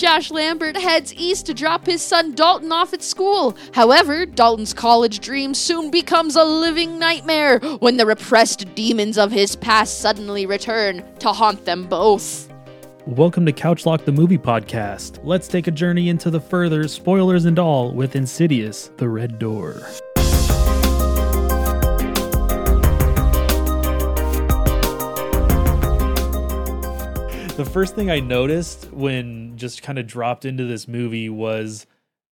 Josh Lambert heads east to drop his son Dalton off at school. However, Dalton's college dream soon becomes a living nightmare when the repressed demons of his past suddenly return to haunt them both. Welcome to Couchlock the Movie Podcast. Let's take a journey into the further, spoilers and all, with Insidious The Red Door. The first thing I noticed when just kind of dropped into this movie was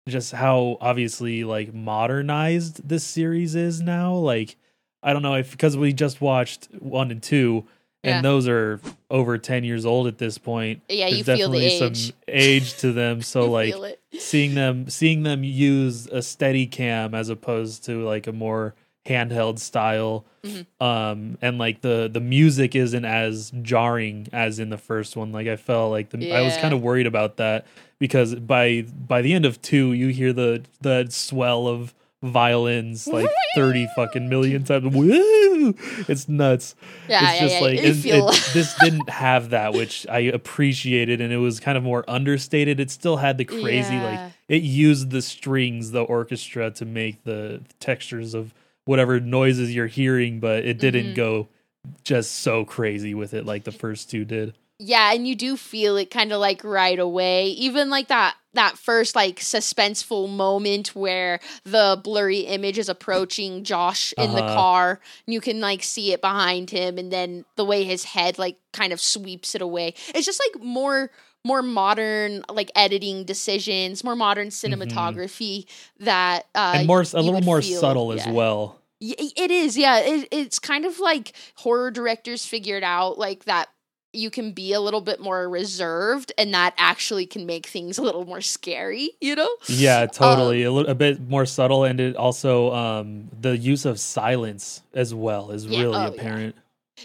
just how obviously like modernized this series is now. Like, I don't know if because we just watched one and two, and Yeah. those are over 10 years old at this point Yeah, you feel the definitely age. some age to them so like seeing them seeing them use a Steadicam as opposed to like a more handheld style Mm-hmm. um and like the the music isn't as jarring as in the first one like i felt like the i was kind of worried about that because by by the end of 2 you hear the the swell of violins like 30 fucking million times Woo! it's nuts Yeah, it's yeah, just yeah, like feel- it- this didn't have that which i appreciated and it was kind of more understated it still had the crazy Yeah. like it used the strings the orchestra to make the textures of whatever noises you're hearing but it didn't Mhm. go just so crazy with it like the first two did Yeah, and you do feel it kind of like right away. Even like that that first like suspenseful moment where the blurry image is approaching Josh in the Uh-huh. car. And you can like see it behind him and then the way his head like kind of sweeps it away. It's just like more more modern like editing decisions, more modern cinematography that uh Mm-hmm. and more a little more feel- subtle as well It is, yeah. It, it's kind of like horror directors figured out like that you can be a little bit more reserved and that actually can make things a little more scary, you know? yeah totally Um, a, little, a bit more subtle and it also um the use of silence as well is Yeah, really oh, yeah. apparent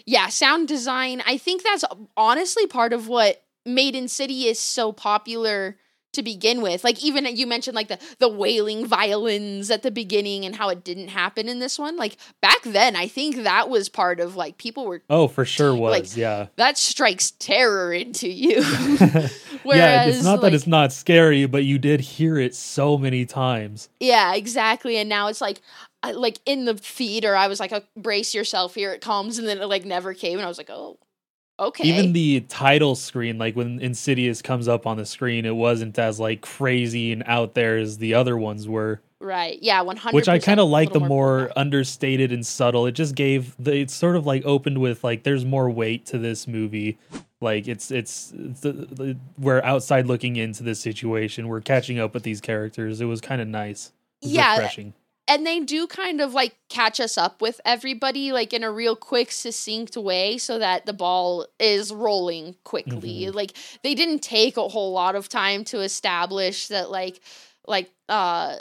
Yeah, sound design. I think that's honestly part of what made Insidious so popular to begin with. Like even you mentioned like the the wailing violins at the beginning and how it didn't happen in this one. Like back then, I think that was part of like people were oh for sure was Like, yeah that strikes terror into you. yeah, it's not that it's not scary, but you did hear it so many times. Yeah, exactly. And now it's like, I, like in the theater, I was like, oh, "Brace yourself, here it comes," and then it like never came, and I was like, "Oh, okay." Even the title screen, like when Insidious comes up on the screen, it wasn't as like crazy and out there as the other ones were. right, yeah, one hundred. Which I kind of like the more understated and subtle. It just gave the it's sort of like opened with like there's more weight to this movie. Like it's it's, it's the, the, we're outside looking into this situation. We're catching up with these characters. It was kind of nice. Yeah, refreshing. And they do kind of like catch us up with everybody like in a real quick succinct way so that the ball is rolling quickly Mm-hmm. like they didn't take a whole lot of time to establish that like like uh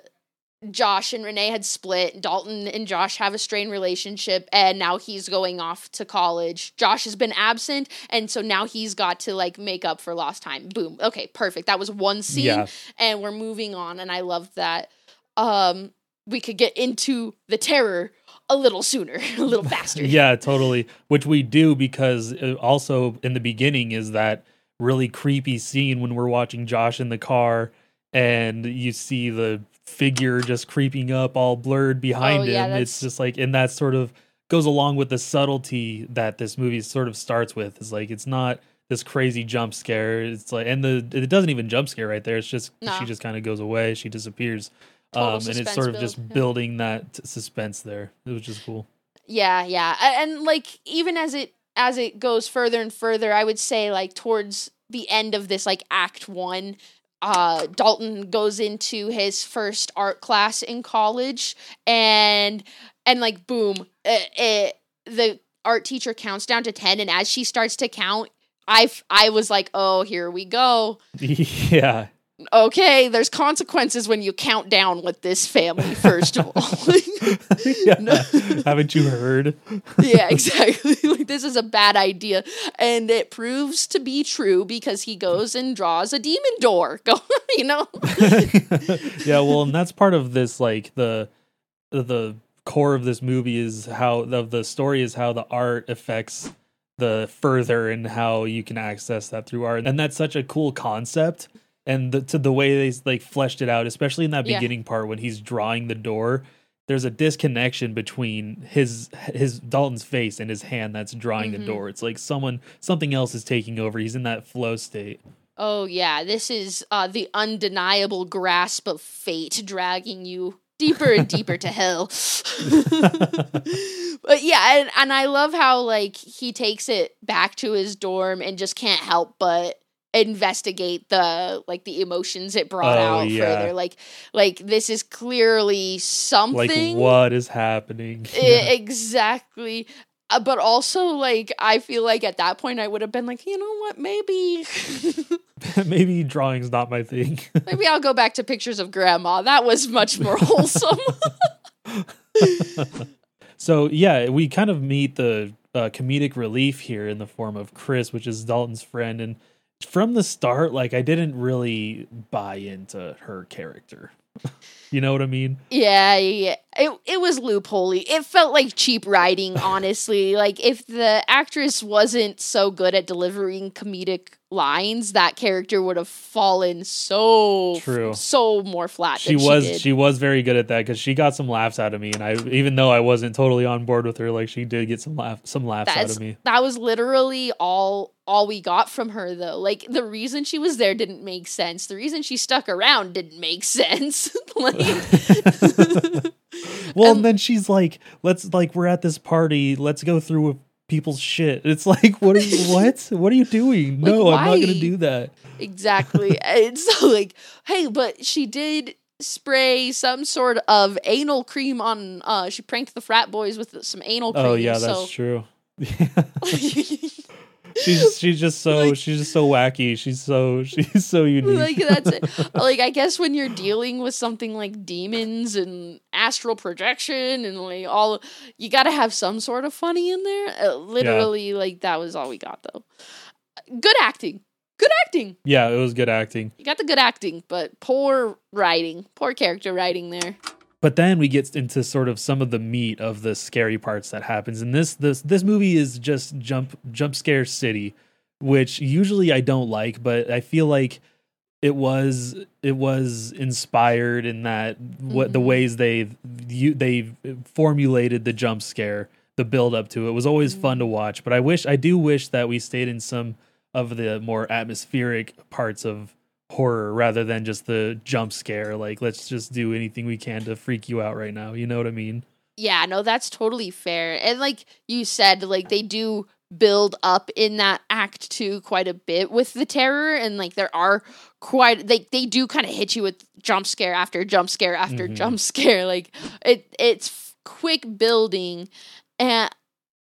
Josh and Renai had split. Dalton and Josh have a strained relationship, and now he's going off to college. Josh has been absent, and so now he's got to like make up for lost time. Boom. Okay, perfect. That was one scene, Yeah. and we're moving on, and I love that. Um, we could get into the terror a little sooner, a little faster. Yeah, totally. Which we do because uh, also in the beginning is that really creepy scene when we're watching Josh in the car and you see the figure just creeping up all blurred behind Oh, yeah, him. that's- It's just like, and that sort of goes along with the subtlety that this movie sort of starts with. It's like, it's not this crazy jump scare. It's like, and the, it doesn't even jump scare right there. It's just, No. she just kind of goes away. She disappears. Um, and it's sort of build, just yeah. building that suspense there. It was just cool. Yeah, yeah. And like even as it as it goes further and further, I would say like towards the end of this like act 1, uh Dalton goes into his first art class in college and and like boom, it, it, the art teacher counts down to 10 and as she starts to count, I f- I was like, "Oh, here we go." yeah. Okay, there's consequences when you count down with this family first of all. yeah. Haven't you heard? yeah, exactly. like this is a bad idea, and it proves to be true because he goes and draws a demon door. Go, you know. yeah, well, and that's part of this like the the core of this movie is how of the story is how the art affects the further and how you can access that through art. And that's such a cool concept and the, to the way they like fleshed it out, especially in that Yeah. beginning part when he's drawing the door. There's a disconnection between his his Dalton's face and his hand that's drawing Mhm. the door. It's like someone something else is taking over. He's in that flow state. Oh yeah, this is uh, the undeniable grasp of fate dragging you deeper and deeper to hell. but yeah, and, and I love how like he takes it back to his dorm and just can't help but investigate the like the emotions it brought Oh, out yeah. further. Like like this is clearly something Like what is happening? Exactly. Uh, but also, like, I feel like at that point I would have been like, you know what, maybe, Maybe drawing's not my thing. maybe I'll go back to pictures of grandma. That was much more wholesome. so yeah, we kind of meet the uh, comedic relief here in the form of Chris, which is Dalton's friend, and from the start, like I didn't really buy into her character. you know what I mean? yeah, yeah. It it was loopholey. It felt like cheap writing, honestly. like if the actress wasn't so good at delivering comedic lines, that character would have fallen so True. so more flat. She was She she, was very good at that because she got some laughs out of me, and I even though I wasn't totally on board with her, like she did get some laugh some laughs out of me. that was literally all all we got from her though. Like the reason she was there didn't make sense. The reason she stuck around didn't make sense. like Well, Um, and then she's like, "Let's like we're at this party. Let's go through people's shit." It's like, what are you? what? What are you doing? Like, no, I'm not gonna do that. exactly. and so like, hey, but she did spray some sort of anal cream on uh she pranked the frat boys with some anal cream. Oh yeah, that's so true. She's she's just so Like- she's just so wacky. She's so she's so unique. like that's it. like I guess when you're dealing with something like demons and astral projection and like all, you got to have some sort of funny in there. Uh, literally, like that was all we got though. Good acting, good acting. yeah, it was good acting. You got the good acting, but poor writing, poor character writing there. But then we get into sort of some of the meat of the scary parts that happens. And this this this movie is just jump jump scare city, which usually I don't like, but I feel like it was it was inspired in that what the Mhm. ways they you they formulated the jump scare, the build up to it was always fun to watch. But I wish I do wish that we stayed in some of the more atmospheric parts of horror rather than just the jump scare. Like let's just do anything we can to freak you out right now. You know what i mean? Yeah, no, that's totally fair. And like you said, like they do build up in that act two quite a bit with the terror. And like there are quite they they do kind of hit you with jump scare after jump scare after Mhm. jump scare. Like it it's quick building. And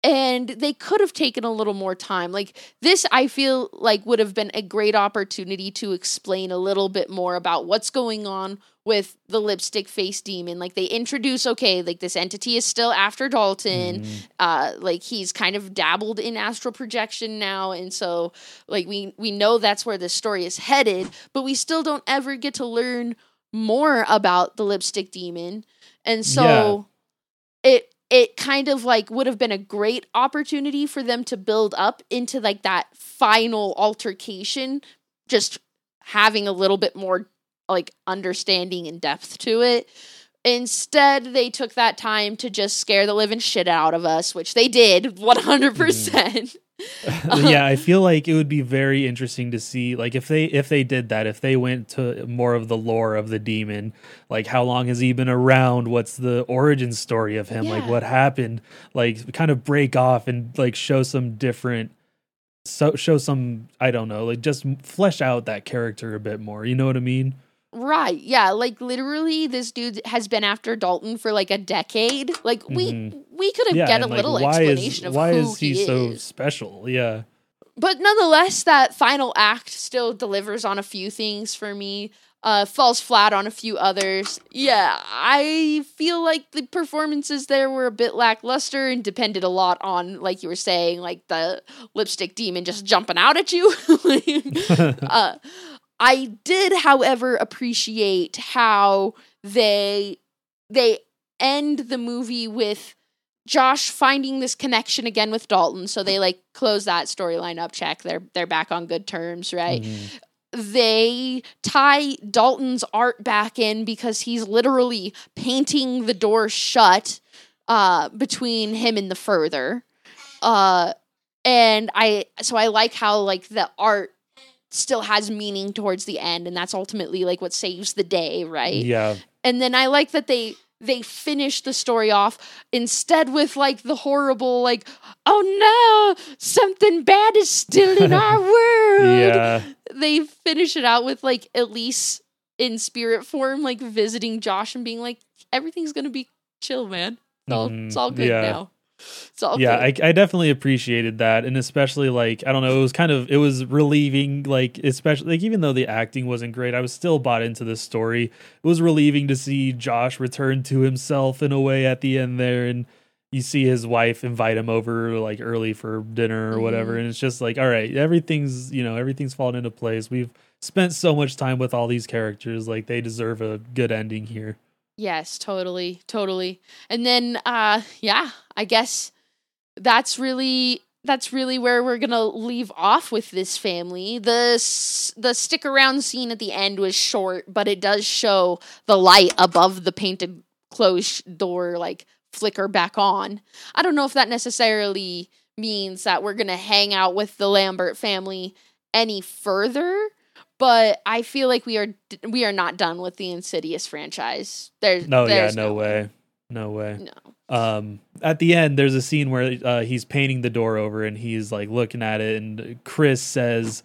and they could have taken a little more time. Like this i feel like would have been a great opportunity to explain a little bit more about what's going on with the lipstick face demon. Like they introduce okay like this entity is still after dalton. Mhm. uh like he's kind of dabbled in astral projection now and so like we we know that's where the story is headed but we still don't ever get to learn more about the lipstick demon. And so it it kind of like would have been a great opportunity for them to build up into like that final altercation just having a little bit more like understanding and depth to it Instead, they took that time to just scare the living shit out of us, which they did mm-hmm. 100%. percent Uh, yeah i feel like it would be very interesting to see like if they if they did that if they went to more of the lore of the demon like how long has he been around? What's the origin story of him? Like what happened? Like kind of break off and like show some different so show some i don't know like just flesh out that character a bit more you know what i mean Right. Yeah. Like literally, this dude has been after Dalton for like a decade. Like we Mhm. we could have yeah get a like, little explanation is of why who is he, he so is. special yeah But nonetheless, that final act still delivers on a few things for me. Uh, falls flat on a few others. Yeah, I feel like the performances there were a bit lackluster and depended a lot on, like you were saying, like the lipstick demon just jumping out at you. uh, I did, however, appreciate how they they end the movie with Josh finding this connection again with Dalton. So they like close that storyline up. Check they're they're back on good terms, right? Mhm. they tie Dalton's art back in because he's literally painting the door shut uh, between him and the further. Uh, and I so I like how like the art still has meaning towards the end and that's ultimately like what saves the day, right? Yeah. And then I like that they they finish the story off instead with like the horrible like oh no something bad is still in our world Yeah. they finish it out with like Elise in spirit form like visiting Josh and being like everything's gonna be chill man it's all, mm-hmm. it's all good yeah. now yeah. I, I definitely appreciated that and especially like i don't know it was kind of it was relieving like especially like even though the acting wasn't great i was still bought into this story it was relieving to see josh return to himself in a way at the end there and you see his wife invite him over like early for dinner or whatever Mhm. and it's just like all right everything's you know everything's fallen into place we've spent so much time with all these characters like they deserve a good ending here Yes, totally, totally. And then uh yeah, I guess that's really that's really where we're going to leave off with this family. The the stick around scene at the end was short, but it does show the light above the painted closed door like flicker back on. I don't know if that necessarily means that we're going to hang out with the Lambert family any further but I feel like we are we are not done with the Insidious franchise. There's no yeah there's no way no way No. um at the end there's a scene where uh, he's painting the door over and he's like looking at it and chris says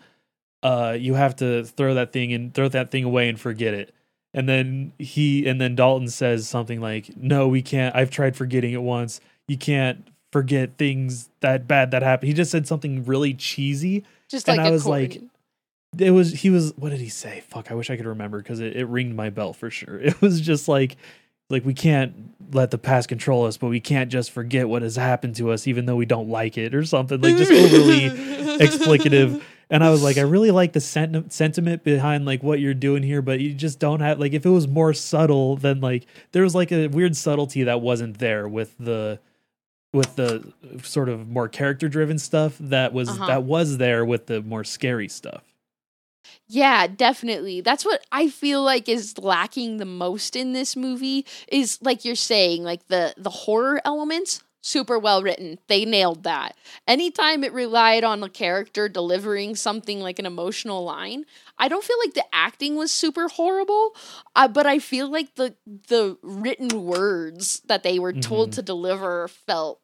uh you have to throw that thing and throw that thing away and forget it and then he and then dalton says something like no we can't i've tried forgetting it once you can't forget things that bad that happened." he just said something really cheesy Just And like I was like. It was he was what did he say? Fuck i wish i could remember because it, it ringed my bell for sure. It was just like like we can't let the past control us but we can't just forget what has happened to us even though we don't like it or something like just overly explicative. And i was like i really like the sent- sentiment behind like what you're doing here but you just don't have like if it was more subtle then like there was like a weird subtlety that wasn't there with the with the sort of more character driven stuff that was Uh-huh. that was there with the more scary stuff Yeah, definitely. That's what I feel like is lacking the most in this movie is like you're saying, like the the horror elements super well written. They nailed that. Anytime it relied on a character delivering something like an emotional line, I don't feel like the acting was super horrible, uh, but I feel like the the written words that they were told Mhm. to deliver felt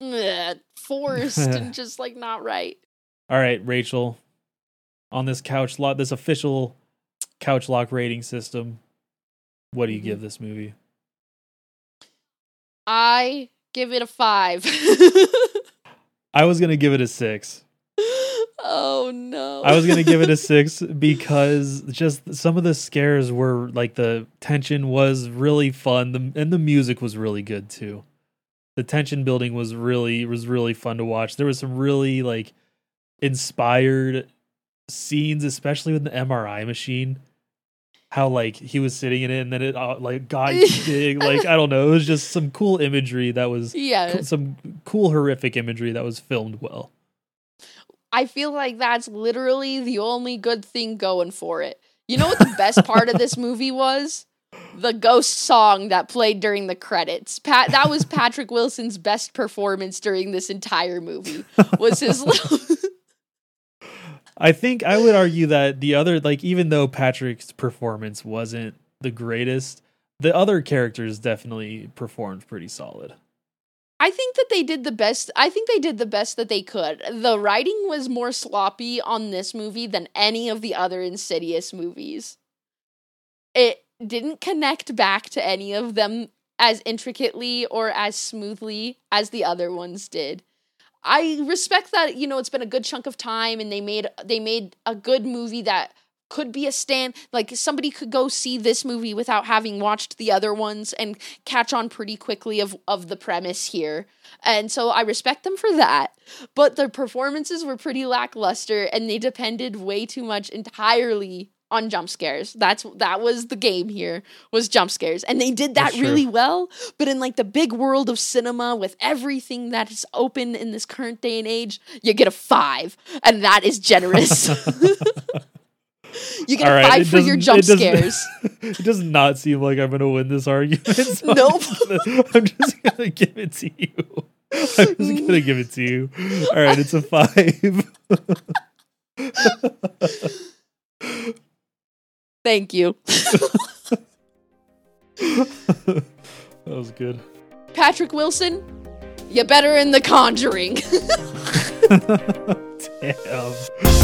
ugh, forced and just like not right. all right rachel on this couch lot, this official Couchlock rating system what do you give mm-hmm. this movie I give it a five. i was gonna give it a six oh no. I was gonna give it a six because just some of the scares were like the tension was really fun, the, and the music was really good too. The tension building was really was really fun to watch. There was some really like inspired scenes, especially with the MRI machine. How like he was sitting in it, and then it uh, like got big. Like I don't know, it was just some cool imagery that was yeah. some cool horrific imagery that was filmed well. I feel like that's literally the only good thing going for it. You know what the best part of this movie was? The ghost song that played during the credits. Pat that was Patrick Wilson's best performance during this entire movie. Was his little I think I would argue that the other, like, even though Patrick's performance wasn't the greatest, the other characters definitely performed pretty solid. I think that they did the best. I think they did the best that they could. The writing was more sloppy on this movie than any of the other Insidious movies. It didn't connect back to any of them as intricately or as smoothly as the other ones did. I respect that, you know, it's been a good chunk of time and they made they made a good movie that could be a stand like somebody could go see this movie without having watched the other ones and catch on pretty quickly of of the premise here. And so I respect them for that. But their performances were pretty lackluster and they depended way too much entirely on jump scares. That's that was the game here was jump scares, and they did that really well. But in like the big world of cinema, with everything that is open in this current day and age, you get a five, and that is generous. you get right, a five for your jump it scares. it does not seem like I'm going to win this argument. So nope. I'm just going to give it to you. I'm just going to give it to you. All right, it's a five. Thank you. that was good. Patrick Wilson, you better in the conjuring. Damn.